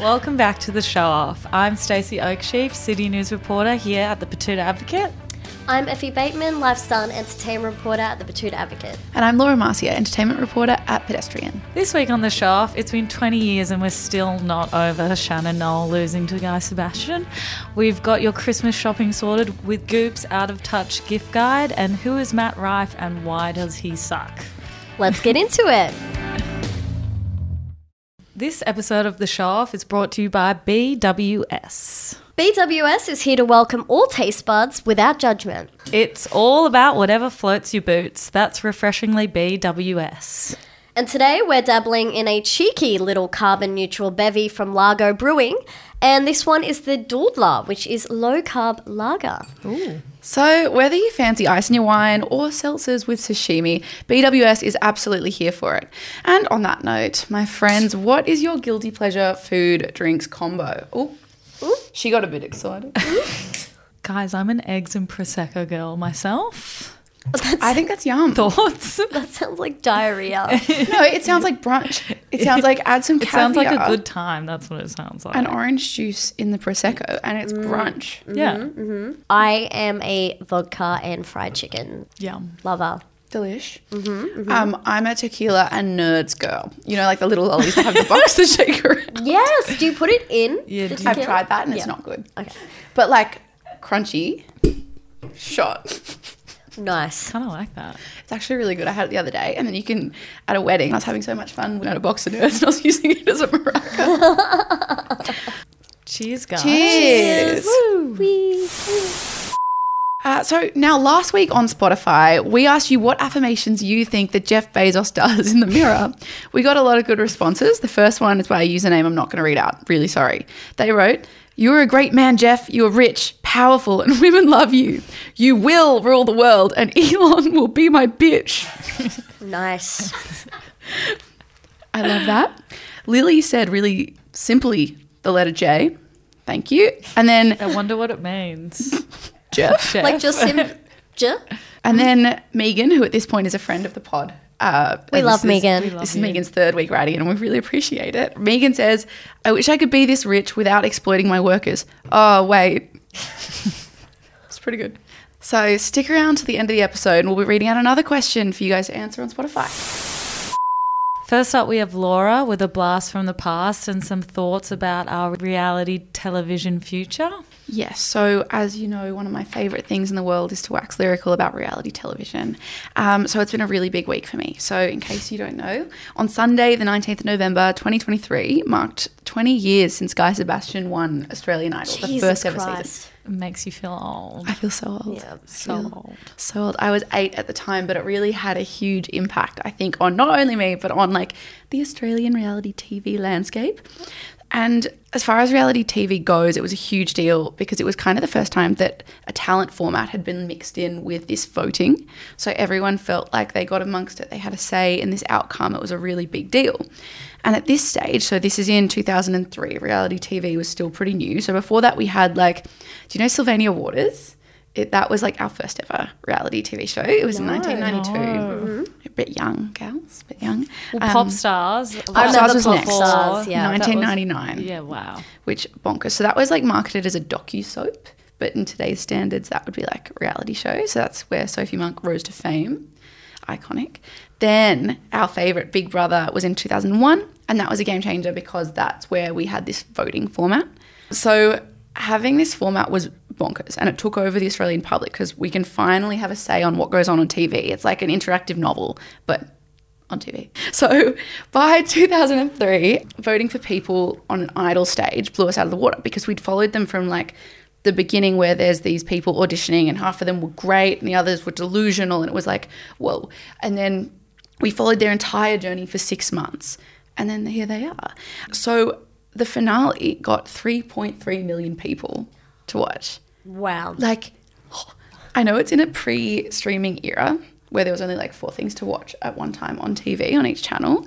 Welcome back to the show off. I'm Stacey Oaksheaf, City News reporter here at the Betoota Advocate. I'm Effie Bateman, lifestyle and entertainment reporter at the Betoota Advocate. And I'm Laura Marcia, entertainment reporter at Pedestrian. This week on the show off, it's been 20 years and we're still not over Shannon Noll losing to Guy Sebastian. We've got your Christmas shopping sorted with Goop's out of touch gift guide and who is Matt Rife and why does he suck? Let's get into it. This episode of the show off is brought to you by BWS. BWS is here to welcome all taste buds without judgment. It's all about whatever floats your boots. That's refreshingly BWS. And today we're dabbling in a cheeky little carbon neutral bevy from Largo Brewing. And this one is the Dudla, which is low carb lager. Ooh. So, whether you fancy ice in your wine or seltzers with sashimi, BWS is absolutely here for it. And on that note, my friends, what is your guilty pleasure food drinks combo? Oh, she got a bit excited. Guys, I'm an eggs and prosecco girl myself. I think that's yum. Thoughts? That sounds like diarrhea. No, it sounds like brunch. It sounds like add some It sounds like a good time. That's what it sounds like. An orange juice in the prosecco, and it's brunch. yeah. Mm-hmm. I am a vodka and fried chicken Yum. lover. Delish. Um, I'm a tequila and nerds girl. You know, like the little lollies that have the box to shake around. Yes. Do you put it in? Yeah, do you- I've tried that and it's not good. Okay. But like crunchy shot. Nice. Kind of like that. It's actually really good. I had it the other day, and then you can at a wedding. I was having so much fun. We had a box of nerds, and I was using it as a maraca. Cheers, guys. Cheers. Wee. Uh, so now, last week on Spotify, we asked you what affirmations you think that Jeff Bezos does in the mirror. We got a lot of good responses. The first one is by a username I'm not going to read out. Really sorry. They wrote. You're a great man, Jeff. You are rich, powerful, and women love you. You will rule the world, and Elon will be my bitch. Nice. I love that. Lily said really simply the letter J. Thank you. And then I wonder what it means. Jeff. Jeff. like just sim. J- And then Megan, who at this point is a friend of the pod. Uh, We love this is- Megan. We love This is you. Megan's third week writing, and we really appreciate it. Megan says, I wish I could be this rich without exploiting my workers. Oh, wait. it's pretty good. So stick around to the end of the episode, and we'll be reading out another question for you guys to answer on Spotify. First up, we have Laura with a blast from the past and some thoughts about our reality television future. Yes, so as you know, one of my favourite things in the world is to wax lyrical about reality television. Um, so it's been a really big week for me. So, in case you don't know, on Sunday, the 19th of November 2023, marked 20 years since Guy Sebastian won Australian Idol, the first ever season. Christ. It makes you feel old. I feel so old. Yeah. So old. So old. I was eight at the time, but it really had a huge impact, I think, on not only me, but on like the Australian reality TV landscape. And as far as reality TV goes, it was a huge deal because it was kind of the first time that a talent format had been mixed in with this voting. So everyone felt like they got amongst it, they had a say in this outcome. It was a really big deal. And at this stage, so this is in 2003, reality TV was still pretty new. So before that, we had like, do you know Sylvania Waters? It, that was like our first ever reality TV show. It was in 1992. A bit young, gals, a bit young. Well, Um, Pop Stars. Pop remember Stars was Pop next. Stars, yeah. That was- 1999 Yeah, wow. which bonkers. So that was like marketed as a docu soap, but in today's standards, that would be like a reality show. So that's where Sophie Monk rose to fame. Iconic. Then our favorite Big Brother was in 2001, and that was a game changer because that's where we had this voting format. So having this format was bonkers, and it took over the Australian public because we can finally have a say on what goes on on TV. It's like an interactive novel, but on TV. So by 2003, voting for people on an idol stage blew us out of the water because we'd followed them from like the beginning where there's these people auditioning and half of them were great and the others were delusional and it was like, whoa. And then we followed their entire journey for six months and then here they are. So the finale got 3.3 million people to watch Wow. like I know it's in a pre-streaming era where there was only like four things to watch at one time on TV on each channel,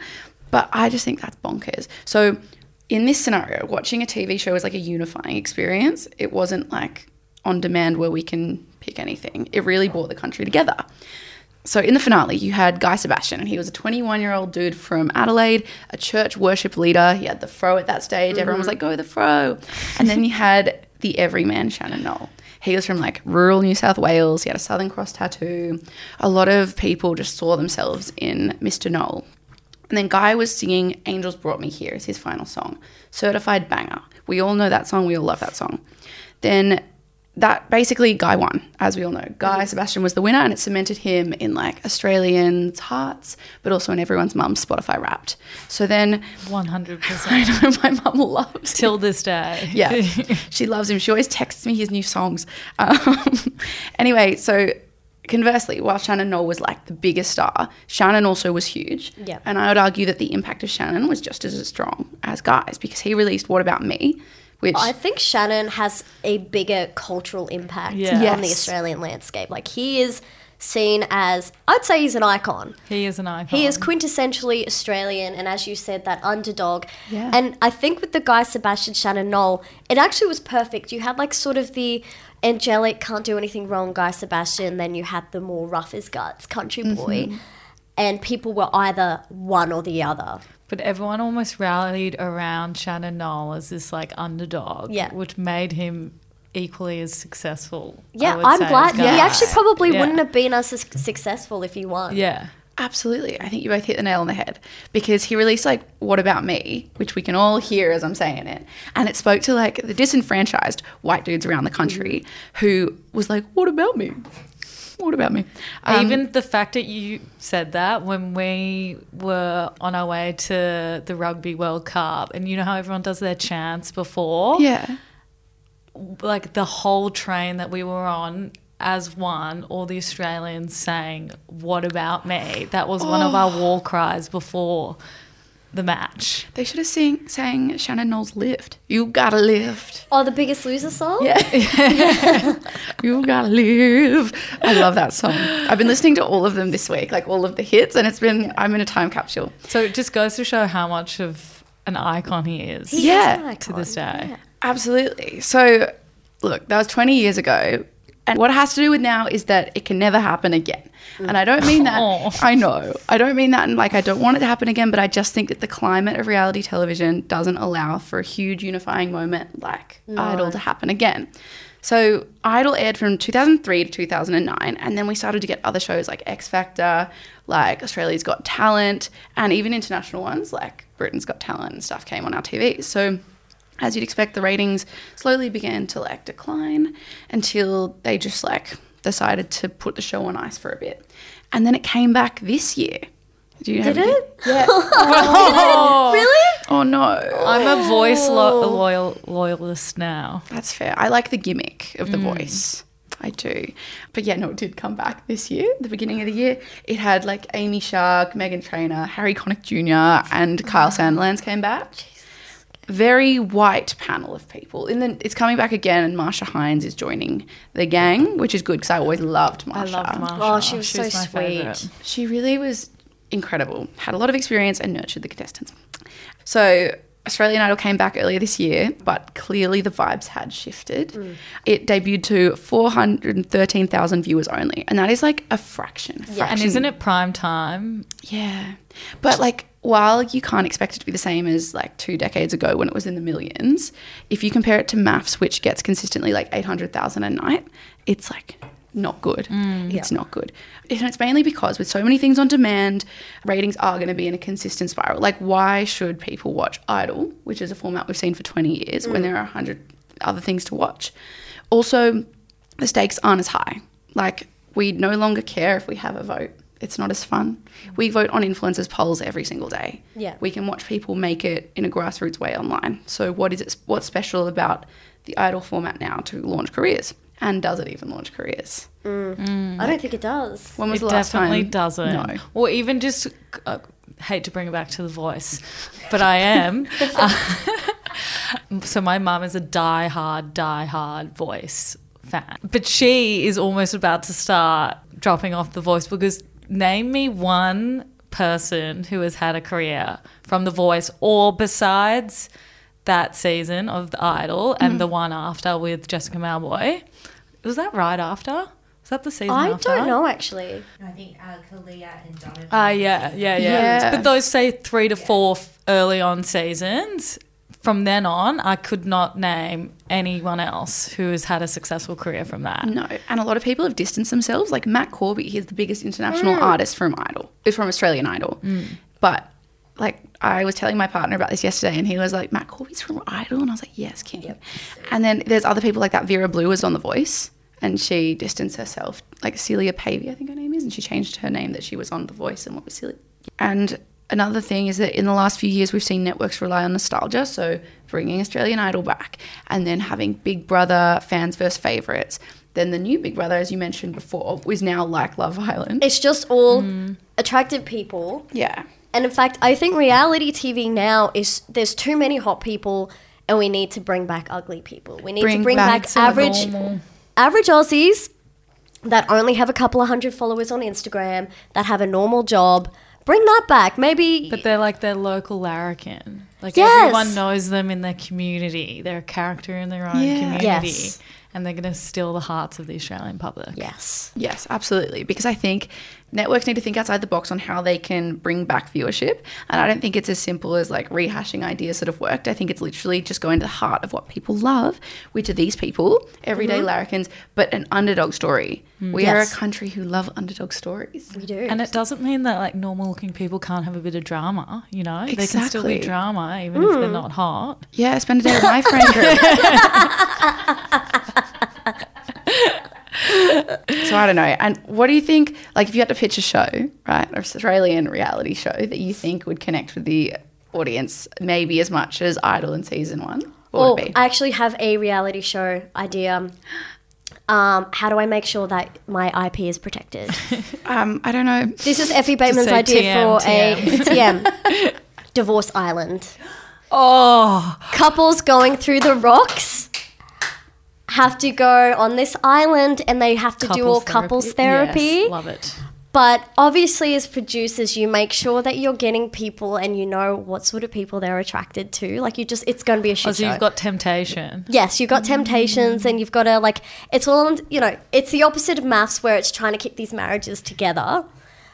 but I just think that's bonkers. So in this scenario, watching a TV show is like a unifying experience. It wasn't like on demand where we can pick anything. It really brought the country together. So in the finale, you had Guy Sebastian, and he was a 21 year old dude from Adelaide, a church worship leader. He had the fro at that stage. Everyone was mm-hmm. like, "Go the fro," and then you had the everyman Shannon Noll. He was from like rural New South Wales. He had a Southern Cross tattoo. A lot of people just saw themselves in Mr. Noll. And then Guy was singing Angels Brought Me Here as his final song. Certified banger. We all know that song. We all love that song. Then that basically Guy won, as we all know. Guy Sebastian was the winner and it cemented him in like Australians' hearts, but also in everyone's mum's Spotify wrapped. So then 100%. I know my mum loves Till this day. yeah, she loves him. She always texts me his new songs. Um, anyway, so conversely, while Shannon Noll was like the biggest star, Shannon also was huge. Yeah. And I would argue that the impact of Shannon was just as strong as Guy's because he released What About Me, which I think Shannon has a bigger cultural impact Yeah. on the Australian landscape. Like he is seen as, I'd say he's an icon. He is an icon. He is quintessentially Australian, and as you said, that underdog. Yeah. And I think with the guy Sebastian Shannon Noll, it actually was perfect. You had like sort of the angelic, can't do anything wrong guy Sebastian, then you had the more rough as guts country boy, Mm-hmm. And people were either one or the other. But everyone almost rallied around Shannon Noll as this like underdog, Yeah. which made him equally as successful. Yeah, I'm say, glad. as He actually probably Yeah. wouldn't have been as successful if he won. Yeah. Absolutely. I think you both hit the nail on the head because he released like What About Me, which we can all hear as I'm saying it. And it spoke to like the disenfranchised white dudes around the country who was like, What about me? What about me? Um, Even the fact that you said that when we were on our way to the Rugby World Cup, and you know how everyone does their chants before? Yeah. Like the whole train that we were on, as one, all the Australians saying, What about me? That was one of our war cries before the match. They should have sing, sang Shannon Noll's Lift. You gotta lift. Oh, the Biggest Loser song. Yeah. you gotta live. I love that song. I've been listening to all of them this week, like all of the hits, and it's been, I'm in a time capsule. So it just goes to show how much of an icon he is He Yeah, is an to this icon. day. Absolutely. So, look, that was 20 years ago. And what it has to do with now is that it can never happen again. And I don't mean that, Oh. I know, I don't mean that, and like, I don't want it to happen again, but I just think that the climate of reality television doesn't allow for a huge unifying moment like Idol to happen again. So, Idol aired from 2003 to 2009, and then we started to get other shows like X Factor, like Australia's Got Talent, and even international ones like Britain's Got Talent and stuff came on our TV. So, as you'd expect, the ratings slowly began to like decline until they just like decided to put the show on ice for a bit, and then it came back this year. Do you Did have- it? Yeah. Really? oh no. I'm a voice lo- loyal loyalist now. That's fair. I like the gimmick of the Mm. voice. I do. But yeah, no, it did come back this year, the beginning of the year. It had like Amy Shark, Meghan Trainor, Harry Connick Jr., and Kyle Sandilands came back. Very white panel of people. And then it's coming back again, and Marcia Hines is joining the gang, which is good because I always loved Marcia. I loved Marcia. Oh, she was so sweet. favourite. She really was incredible. Had a lot of experience and nurtured the contestants. So Australian Idol came back earlier this year, but clearly the vibes had shifted. Mm. It debuted to 413,000 viewers only, and that is like a fraction. And fraction. isn't it prime time? Yeah. But like while you can't expect it to be the same as like two decades ago when it was in the millions, if you compare it to MAFS, which gets consistently like 800,000 a night, it's like not good. Mm. It's not good. And it's mainly because with so many things on demand, ratings are going to be in a consistent spiral. Like, why should people watch Idol, which is a format we've seen for 20 years, when mm. there are 100 other things to watch? Also, the stakes aren't as high. Like, we no longer care if we have a vote. It's not as fun. We vote on influencers polls every single day. Yeah. We can watch people make it in a grassroots way online. So what is it what's special about the idol format now to launch careers? And does it even launch careers? I don't think it does. When was It the last definitely time? doesn't. No. Or even just, uh, hate to bring it back to the voice, but I am. Uh, so my mum is a die-hard, die-hard voice fan. But she is almost about to start dropping off the voice because name me one person who has had a career from the voice or besides that season of the idol and the one after with jessica mauboy was that right after Is that the season? I after? don't know actually. I think uh, Kalia and Donovan. Ah, yeah, yeah, yeah, Yeah. But those say three to four early on seasons. From then on, I could not name anyone else who has had a successful career from that. No, and a lot of people have distanced themselves. Like Matt Corby, he's the biggest international mm. artist from Idol, from Australian Idol. Mm. But like I was telling my partner about this yesterday, and he was like, "Matt Corby's from Idol," and I was like, "Yes, King." And then there's other people like that. Vera Blue was on The Voice, and she distanced herself. Like Celia Pavey, I think her name is, and she changed her name that she was on The Voice and what was Celia. And another thing is that in the last few years, we've seen networks rely on nostalgia, so bringing Australian Idol back, and then having Big Brother fans versus favorites. Then the new Big Brother, as you mentioned before, was now like Love Island. It's just all mm. attractive people. yeah. And in fact, I think reality TV now is there's too many hot people and we need to bring back ugly people. We need Bring to bring back back, average normal- average Aussies that only have a couple of hundred followers on Instagram, that have a normal job. Bring that back. Maybe But they're like their local larrikin. Like Yes. everyone knows them in their community. They're a character in their own Yeah. community. Yes. And they're going to steal the hearts of the Australian public. yes. Yes, absolutely. Because I think networks need to think outside the box on how they can bring back viewership. And I don't think it's as simple as like rehashing ideas that have worked. I think it's literally just going to the heart of what people love, which are these people, everyday mm-hmm. larrikins, but an underdog story. Mm. We are a country who love underdog stories. We do. And it doesn't mean that like normal looking people can't have a bit of drama, you know? They can still be drama even if they're mm. not hot. Yeah, spend a day with my friend group. so I don't know. And what do you think? Like, if you had to pitch a show, right, an Australian reality show that you think would connect with the audience, maybe as much as Idol in season one, what Oh, would it be? I actually have a reality show idea. Um, how do I make sure that my IP is protected? um, I don't know. This is Effie Bateman's idea TM, for a TM. Divorce Island. Oh, Couples going through the rocks have to go on this island and they have to do all couples therapy. Yes, love it. But obviously, as producers, you make sure that you're getting people and you know what sort of people they're attracted to. Like, you just, it's going to be a shit Oh, so show. you've got temptation. yes, you've got temptations and you've got to, like, it's all, on- you know, it's the opposite of MAFS where it's trying to keep these marriages together.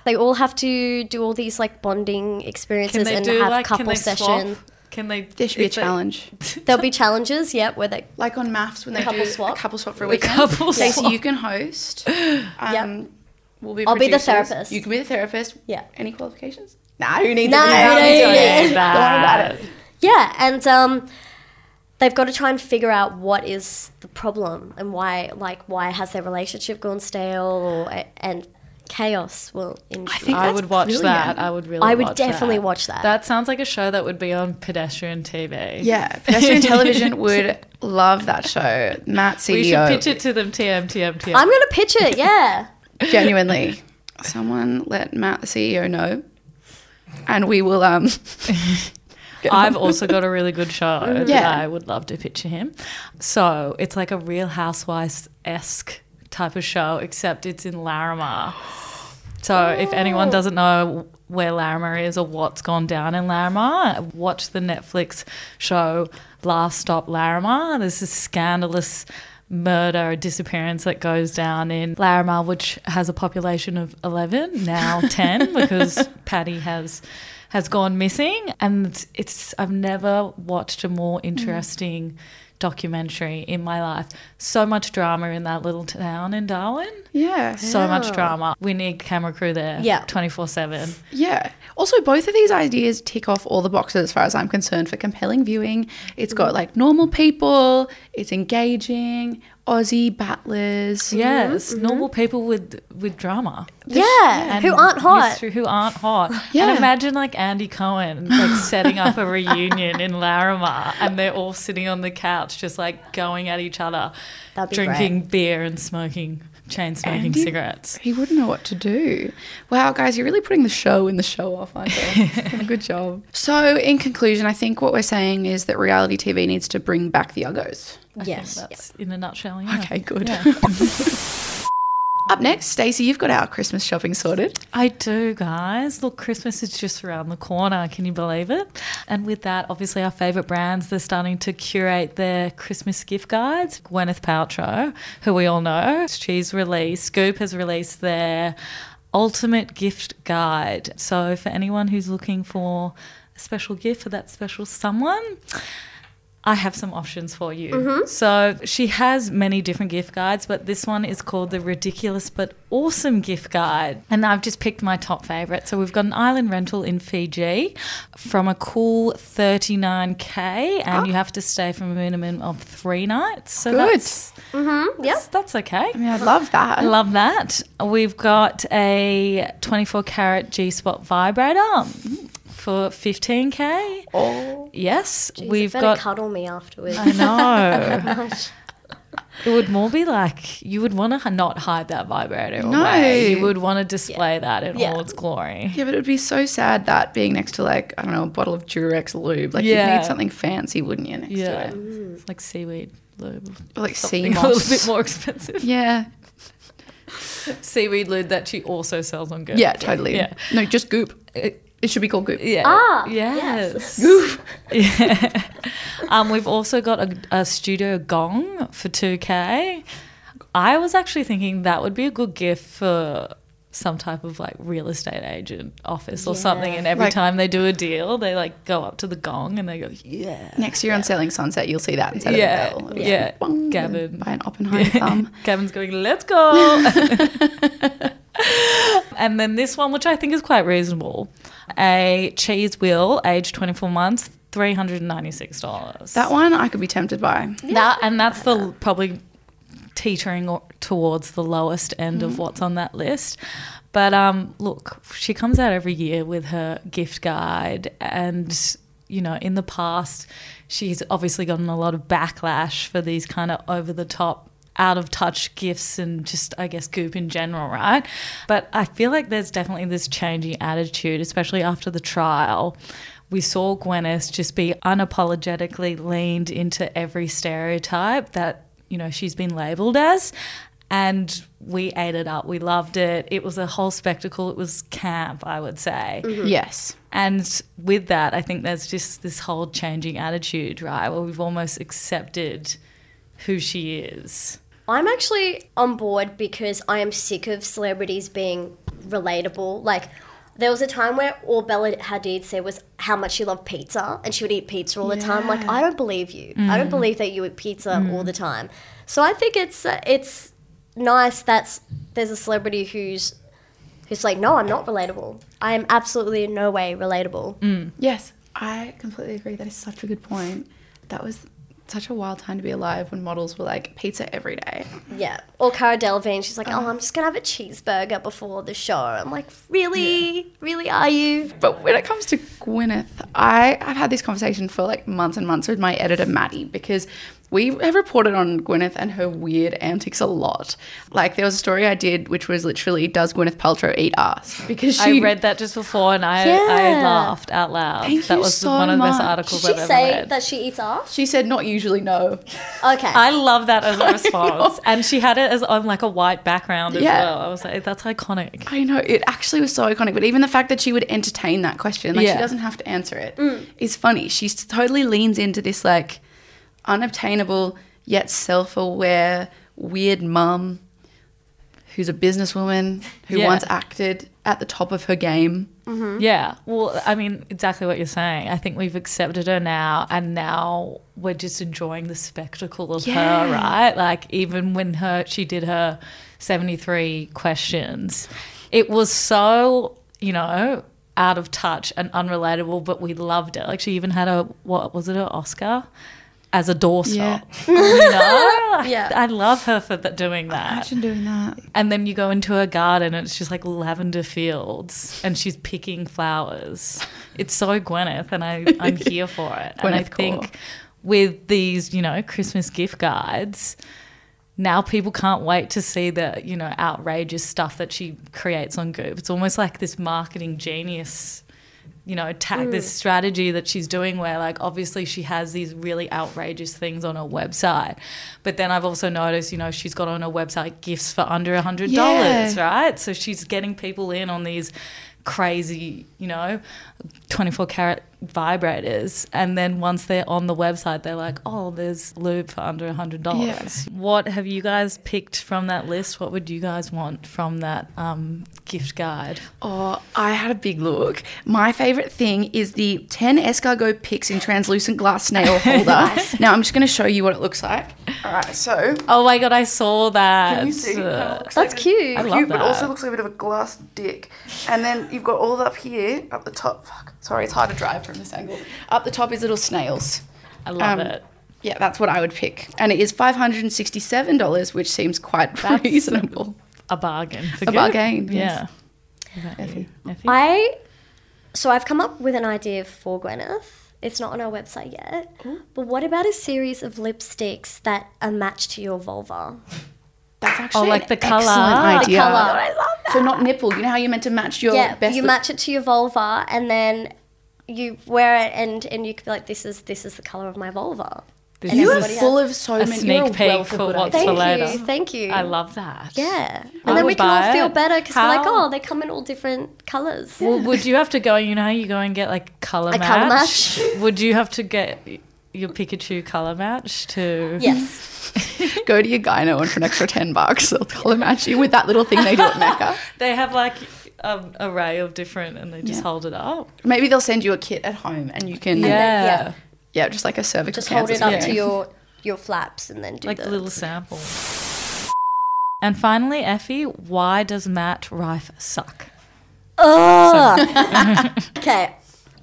They all have to do all these, like, bonding experiences and do have like couple they session. swap? Can they? There should be a if they- challenge. There'll be challenges, yeah, where they, Like on MAFS when they couple do swap? a couple swap for a The weekend. couple Stacey, swap. you can host. Um, We'll be I'll be the therapist. You can be the therapist. Yeah. Any qualifications? Nah, who needs No, it? no, Now no, no, do no. it. Don't worry about it. Yeah, and um, they've got to try and figure out what is the problem and why, like, why has their relationship gone stale or and chaos will ensue. I think I would watch brilliant. that. I would really. I would watch definitely that. watch that. That sounds like a show that would be on pedestrian TV. Yeah, pedestrian television would love that show. Matt CEO. We should pitch it to them. TM, TM, TM. I'm gonna pitch it. Yeah, Genuinely, someone let Matt the CEO know, and we will. Um, I've also got a really good show that Yeah. I would love to picture him. So it's like a Real Housewives esque type of show, except it's in Larrimah. So if anyone doesn't know where Larrimah is or what's gone down in Larrimah, watch the Netflix show Last Stop Larrimah. There's this scandalous murder, disappearance that goes down in Larrimah, which has a population of 11, now 10, because Paddy has has gone missing. And it's I've never watched a more hmm. interesting documentary in my life. So much drama in that little town in Darwin. yeah, So much drama. We need camera crew there. Yeah. 24 7. yeah. Also, both of these ideas tick off all the boxes as far as I'm concerned for compelling viewing. It's got mm. like normal people. It's engaging. Aussie battlers. Yes. Mm-hmm. Normal people with with drama. yeah. Who aren't hot? mystery- who aren't hot. Yeah. And imagine like Andy Cohen like setting up a reunion in Larrimah and they're all sitting on the couch just like going at each other, That'd be drinking beer and smoking chain smoking Andy- cigarettes. He wouldn't know what to do. Wow, guys, you're really putting the show in the show off, aren't you? Good job. So, in conclusion, I think what we're saying is that reality TV needs to bring back the uggos. I think Yes. That's in a nutshell. Yeah. Okay, good. Yeah. Up next, Stacey, you've got our Christmas shopping sorted. I do, guys. Look, Christmas is just around the corner. Can you believe it? And with that, obviously, our favourite brands, they're starting to curate their Christmas gift guides. Gwyneth Paltrow, who we all know, she's released, Goop has released their ultimate gift guide. So, for anyone who's looking for a special gift for that special someone, I have some options for you. Mm-hmm. So she has many different gift guides, but this one is called the Ridiculous but Awesome Gift Guide. And I've just picked my top favorite. So we've got an island rental in Fiji from a cool 39k, and you oh. have to stay for a minimum of three nights. So Good. that's, Yep. that's, that's okay. I mean, I love that. I love that. We've got a 24 karat G Spot vibrator for 15k. Oh. Yes, Jeez, we've better got. cuddle me afterwards. I know. it would more be like you would want to not hide that vibrator No. away. You would want to display that in Yeah. all its glory. Yeah, but it would be so sad that being next to like I don't know a bottle of Durex lube. Like Yeah. you'd need something fancy, wouldn't you? Next Yeah, to it, it's like seaweed lube. or like sea Something a little bit more expensive. Yeah, Seaweed lube that she also sells on Go. yeah, totally. Yeah. No, just Goop. It- It should be called Goop. Yeah. Ah, Yes. Goop. Yeah. Um, we've also got a, a studio gong for 2K. I was actually thinking that would be a good gift for some type of like real estate agent office or something. And every Like- time they do a deal, they like go up to the gong and they go, yeah. Next year on Selling Sunset, you'll see that instead Yeah, of a bell. It'll yeah. just bong, Gavin. by an Oppenheimer thumb. Gavin's going, let's go. and then this one, which I think is quite reasonable a cheese wheel, aged 24 months, $396. That one I could be tempted by. That and that's the probably teetering towards the lowest end of what's on that list. But um, look, she comes out every year with her gift guide, and you know, in the past, she's obviously gotten a lot of backlash for these kind of over the top. Out of touch gifts and just, I guess, goop in general, right? But I feel like there's definitely this changing attitude, especially after the trial we saw Gwyneth just be unapologetically leaned into every stereotype that, you know, she's been labeled as. And we ate it up. We loved it. It was a whole spectacle. It was camp, I would say. Mm-hmm. Yes. And with that, I think there's just this whole changing attitude, right? Where we've almost accepted who she is. I'm actually on board because I am sick of celebrities being relatable. Like, there was a time where all Bella Hadid said was how much she loved pizza and she would eat pizza all the time. Like, I don't believe you. I don't mm. believe that you eat pizza mm. all the time. So I think it's uh, it's nice that there's a celebrity who's who's like, no, I'm not relatable. I am absolutely in no way relatable. Mm. Yes, I completely agree. That is such a good point. That was such a wild time to be alive when models were like pizza every day. Yeah. Or Cara Delevingne, she's like, oh, I'm just gonna have a cheeseburger before the show. I'm like, really, really, are you? But when it comes to Gwyneth, I, I've had this conversation for like months and months with my editor, Maddie, because we have reported on Gwyneth and her weird antics a lot. Like there was a story I did, which was literally, does Gwyneth Paltrow eat ass? Because she I read that just before and I, I laughed out loud. Thank that you was so one of the best articles Did she I've ever say read. that she eats ass? She said, not usually, no. Okay. I love that as a response. and she had it as on like a white background as Yeah. well. I was like, that's iconic. I know it actually was so iconic, but even the fact that she would entertain that question, like Yeah. she doesn't have to answer it, mm. is funny. She totally leans into this like unobtainable yet self-aware weird mum who's a businesswoman who Yeah. once acted at the top of her game. Mm-hmm. Yeah. Well, I mean, exactly what you're saying. I think we've accepted her now, and now we're just enjoying the spectacle of Yeah. her, right? Like even when her she did her 73 questions, it was so you know out of touch and unrelatable, but we loved it. Like she even had a what was it, an Oscar? As a doorstop, you know. Yeah. I love her for th- doing that. Imagine doing that. And then you go into her garden and it's just like lavender fields and she's picking flowers. It's so Gwyneth and I, I'm here for it. and I Gwyneth core. think with these, you know, Christmas gift guides, now people can't wait to see the, you know, outrageous stuff that she creates on Goop. It's almost like this marketing genius you know, tag this mm. strategy that she's doing where like obviously she has these really outrageous things on her website. But then I've also noticed, you know, she's got on her website gifts for under a hundred dollars, Yeah. right? So she's getting people in on these crazy, you know, 24 karat vibrators. And then once they're on the website, they're like, oh, there's lube for under a $100. What have you guys picked from that list? What would you guys want from that um, gift guide? Oh, I had a big look. My favorite thing is the 10 escargot picks in translucent glass snail holder. Now I'm just going to show you what it looks like. All right, so Oh my God, I saw that. Can you see? Uh, That's like cute. I love cute, but also looks like a bit of a glass dick. And then you've got all up here, up the top. Fuck, sorry, it's hard to drive from this angle. Up the top is little snails. I love Um, it. Yeah, that's what I would pick. And it is $567, which seems quite That's- reasonable. A bargain. A good. bargain, Yeah. yes. What about Effie? I so I've come up with an idea for Gwyneth. It's not on our website yet. But what about a series of lipsticks that are matched to your vulva? That's oh, actually like an the colour. excellent oh, The colour. I love that. So not nipple. You know how you're meant to match your yeah, best you match it to your vulva and then you wear it and and you could be like, this is this is the color of my vulva. This You are full of so a many. sneak you're a peek wealth for what's. Thank for later. you, thank you. I love that. Yeah, and I then we can all feel it. better because we're like, oh, they come in all different colors. Well, would you have to go? You know, how you go and get like color A match. colour match? Would you have to get your Pikachu color match to? Yes. Go to your gyno and for an extra ten bucks, they'll color match you with that little thing they do at Mecca. They have like an array of different, and they just Yeah. hold it up. Maybe they'll send you a kit at home and you can Yeah. yeah. yeah, just like a cervical Just hold it up screening. to your your flaps and then do like the the little sample. And finally, Effie, why does Matt Rife suck? Ugh. okay.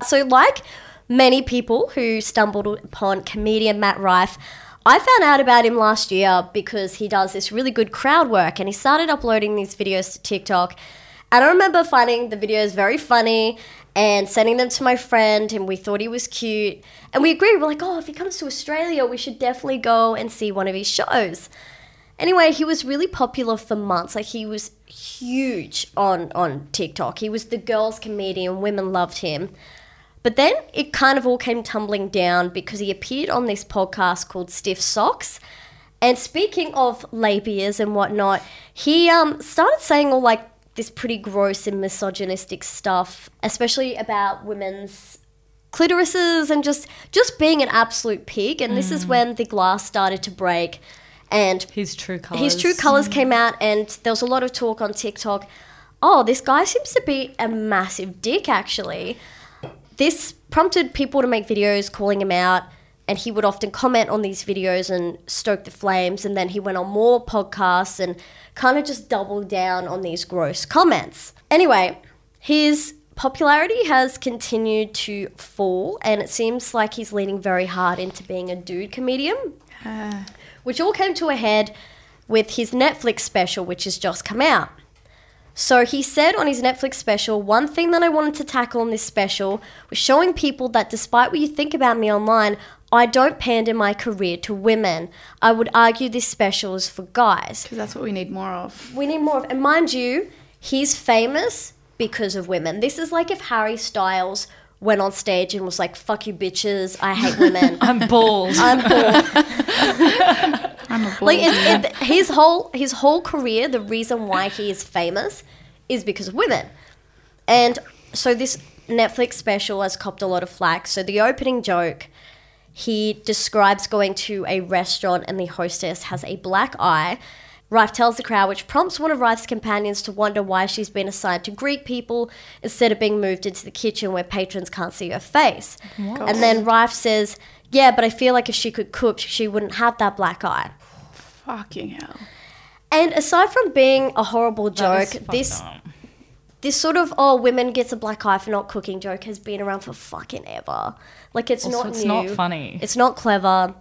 So, like many people who stumbled upon comedian Matt Rife, I found out about him last year because he does this really good crowd work and he started uploading these videos to TikTok. And I remember finding the videos very funny and sending them to my friend, and we thought he was cute. And we agreed, we're like, oh, if he comes to Australia, we should definitely go and see one of his shows. Anyway, he was really popular for months. Like he was huge on on TikTok. He was the girls' comedian. Women loved him. But then it kind of all came tumbling down because he appeared on this podcast called Stiff Socks. And speaking of labias and whatnot, he um, started saying all like this pretty gross and misogynistic stuff, especially about women's clitorises and just just being an absolute pig. And this is when the glass started to break, and His true colors. his true colors came out, and there was a lot of talk on TikTok. Oh, this guy seems to be a massive dick, actually. This prompted people to make videos calling him out, and he would often comment on these videos and stoke the flames. And then he went on more podcasts and kind of just doubled down on these gross comments. Anyway, his popularity has continued to fall, and it seems like he's leaning very hard into being a dude comedian ah. which all came to a head with his Netflix special, which has just come out. So he said on his Netflix special, one thing that I wanted to tackle in this special was showing people that despite what you think about me online, I don't pander my career to women. I would argue this special is for guys. Because that's what we need more of. We need more of, and mind you, he's famous because of women. This is like if Harry Styles went on stage and was like, "Fuck you, bitches! I hate women." I'm bald. I'm bored. I'm a like bull. it's, it, his whole his whole career the reason why he is famous is because of women and so this netflix special has copped a lot of flack so the opening joke he describes going to a restaurant and the hostess has a black eye Rife tells the crowd, which prompts one of Rife's companions to wonder why she's been assigned to greet people instead of being moved into the kitchen where patrons can't see her face. And then Rife says, Yeah, but I feel like if she could cook, she wouldn't have that black eye. Fucking hell. And aside from being a horrible joke, this up. this sort of oh women gets a black eye for not cooking joke has been around for fucking ever. Like it's Also, not it's new. not funny. It's not clever.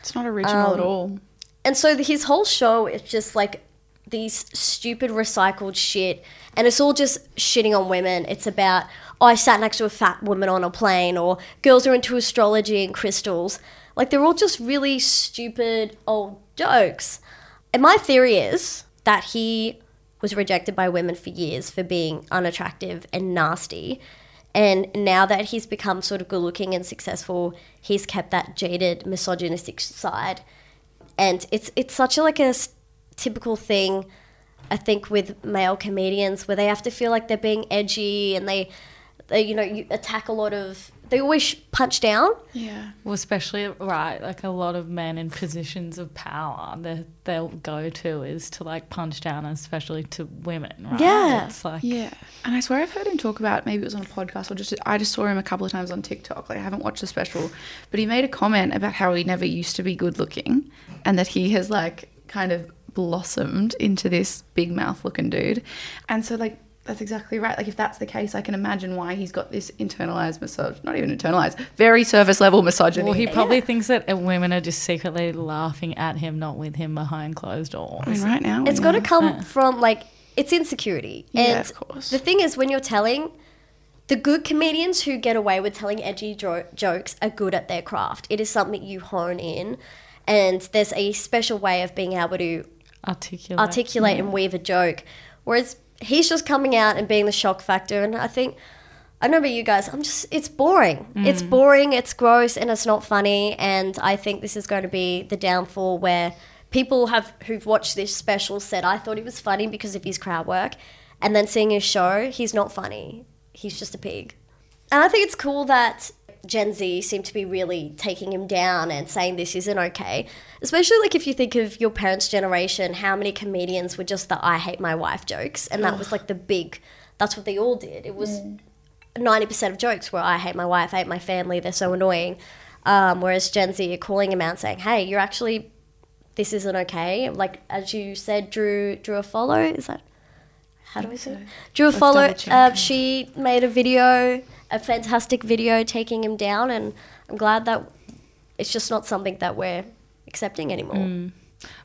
It's not original at Um, all. And so his whole show is just like these stupid recycled shit, and it's all just shitting on women. It's about oh I sat next to a fat woman on a plane, or girls are into astrology and crystals. Like they're all just really stupid old jokes. And my theory is that he was rejected by women for years for being unattractive and nasty. And now that he's become sort of good looking and successful, he's kept that jaded, misogynistic side. And it's it's such a like a typical thing, I think, with male comedians where they have to feel like they're being edgy and they, they you know, you attack a lot of. They always punch down. Yeah. Well, especially right, like a lot of men in positions of power, their they'll go to is to like punch down, especially to women. Right? Yeah. it's like Yeah, and I swear I've heard him talk about maybe it was on a podcast or just I just saw him a couple of times on TikTok. Like I haven't watched the special, but he made a comment about how he never used to be good looking, and that he has like kind of blossomed into this big mouth looking dude, and so like. That's exactly right. Like, if that's the case, I can imagine why he's got this internalized massage, not even internalized, very surface level misogyny. Well, he probably thinks that uh, women are just secretly laughing at him, not with him behind closed doors. I mean, right now, It's yeah. got to come from like it's insecurity. Yeah, and of course. the thing is, when you're telling the good comedians who get away with telling edgy jo- jokes are good at their craft. It is something you hone in, and there's a special way of being able to Articulate. articulate and weave a joke. Whereas he's just coming out and being the shock factor. And I think, I don't know about you guys, I'm just, it's boring. Mm. It's boring, it's gross, and it's not funny. And I think this is going to be the downfall where people have who've watched this special said, I thought he was funny because of his crowd work. And then seeing his show, he's not funny. He's just a pig. And I think it's cool that Gen Z seem to be really taking him down and saying this isn't okay. Especially like if you think of your parents' generation, how many comedians were just the I hate my wife jokes. And that was like the big, that's what they all did. It was 90% of jokes were I hate my wife, I hate my family, they're so annoying. Um, whereas Gen Z are calling him out saying, hey, you're actually, this isn't okay. Like, as you said, Drew, Drew Afualo, is that, how do we say it? Drew Afualo, uh, she made a video, a fantastic video taking him down, and I'm glad that it's just not something that we're accepting anymore.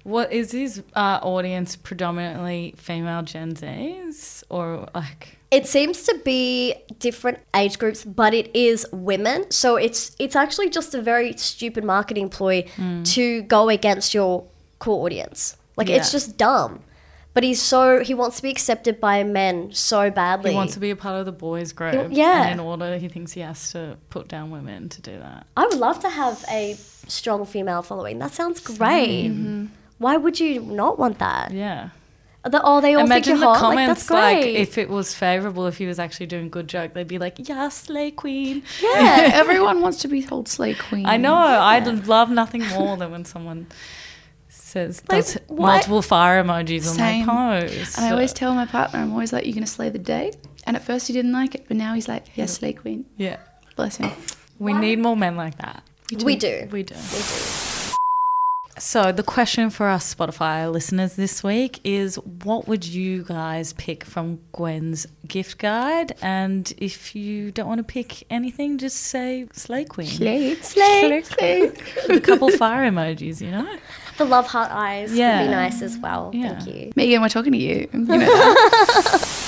What is his uh, audience predominantly female Gen Zs or like? It seems to be different age groups, but it is women. So it's it's actually just a very stupid marketing ploy to go against your core audience. Like it's just dumb. But he's so he wants to be accepted by men so badly. He wants to be a part of the boys group. yeah. And in order, he thinks he has to put down women to do that. I would love to have a strong female following. That sounds great. Mm-hmm. Why would you not want that? Yeah. The, oh, they all Imagine think the you're hot. comments like, like, that's great. if it was favorable, if he was actually doing good joke, they'd be like, "Yeah, slay queen." yeah, everyone wants to be told slay queen. I know. I'd love nothing more than when someone says Like, multiple fire emojis Same. on my post. And I always tell my partner, I'm always like, "You're gonna slay the day." And at first he didn't like it, but now he's like, "Yes, slay queen." yeah, Bless him. we need more men like that. We do. We do. We do. So the question for us Spotify listeners this week is what would you guys pick from Gwen's gift guide? And if you don't want to pick anything, just say Slay Queen. Slay. Slay. Slay. With a couple fire emojis, you know? The love heart eyes Yeah. would be nice as well. Yeah. Thank you. Megan, we're talking to you. You know that.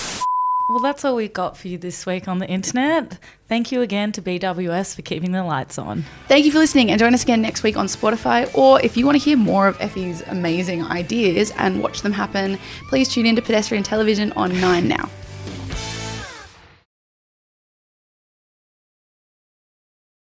Well, that's all we've got for you this week on the internet. Thank you again to BWS for keeping the lights on. Thank you for listening and join us again next week on Spotify. Or if you want to hear more of Effie's amazing ideas and watch them happen, please tune in to Pedestrian Television on 9 now.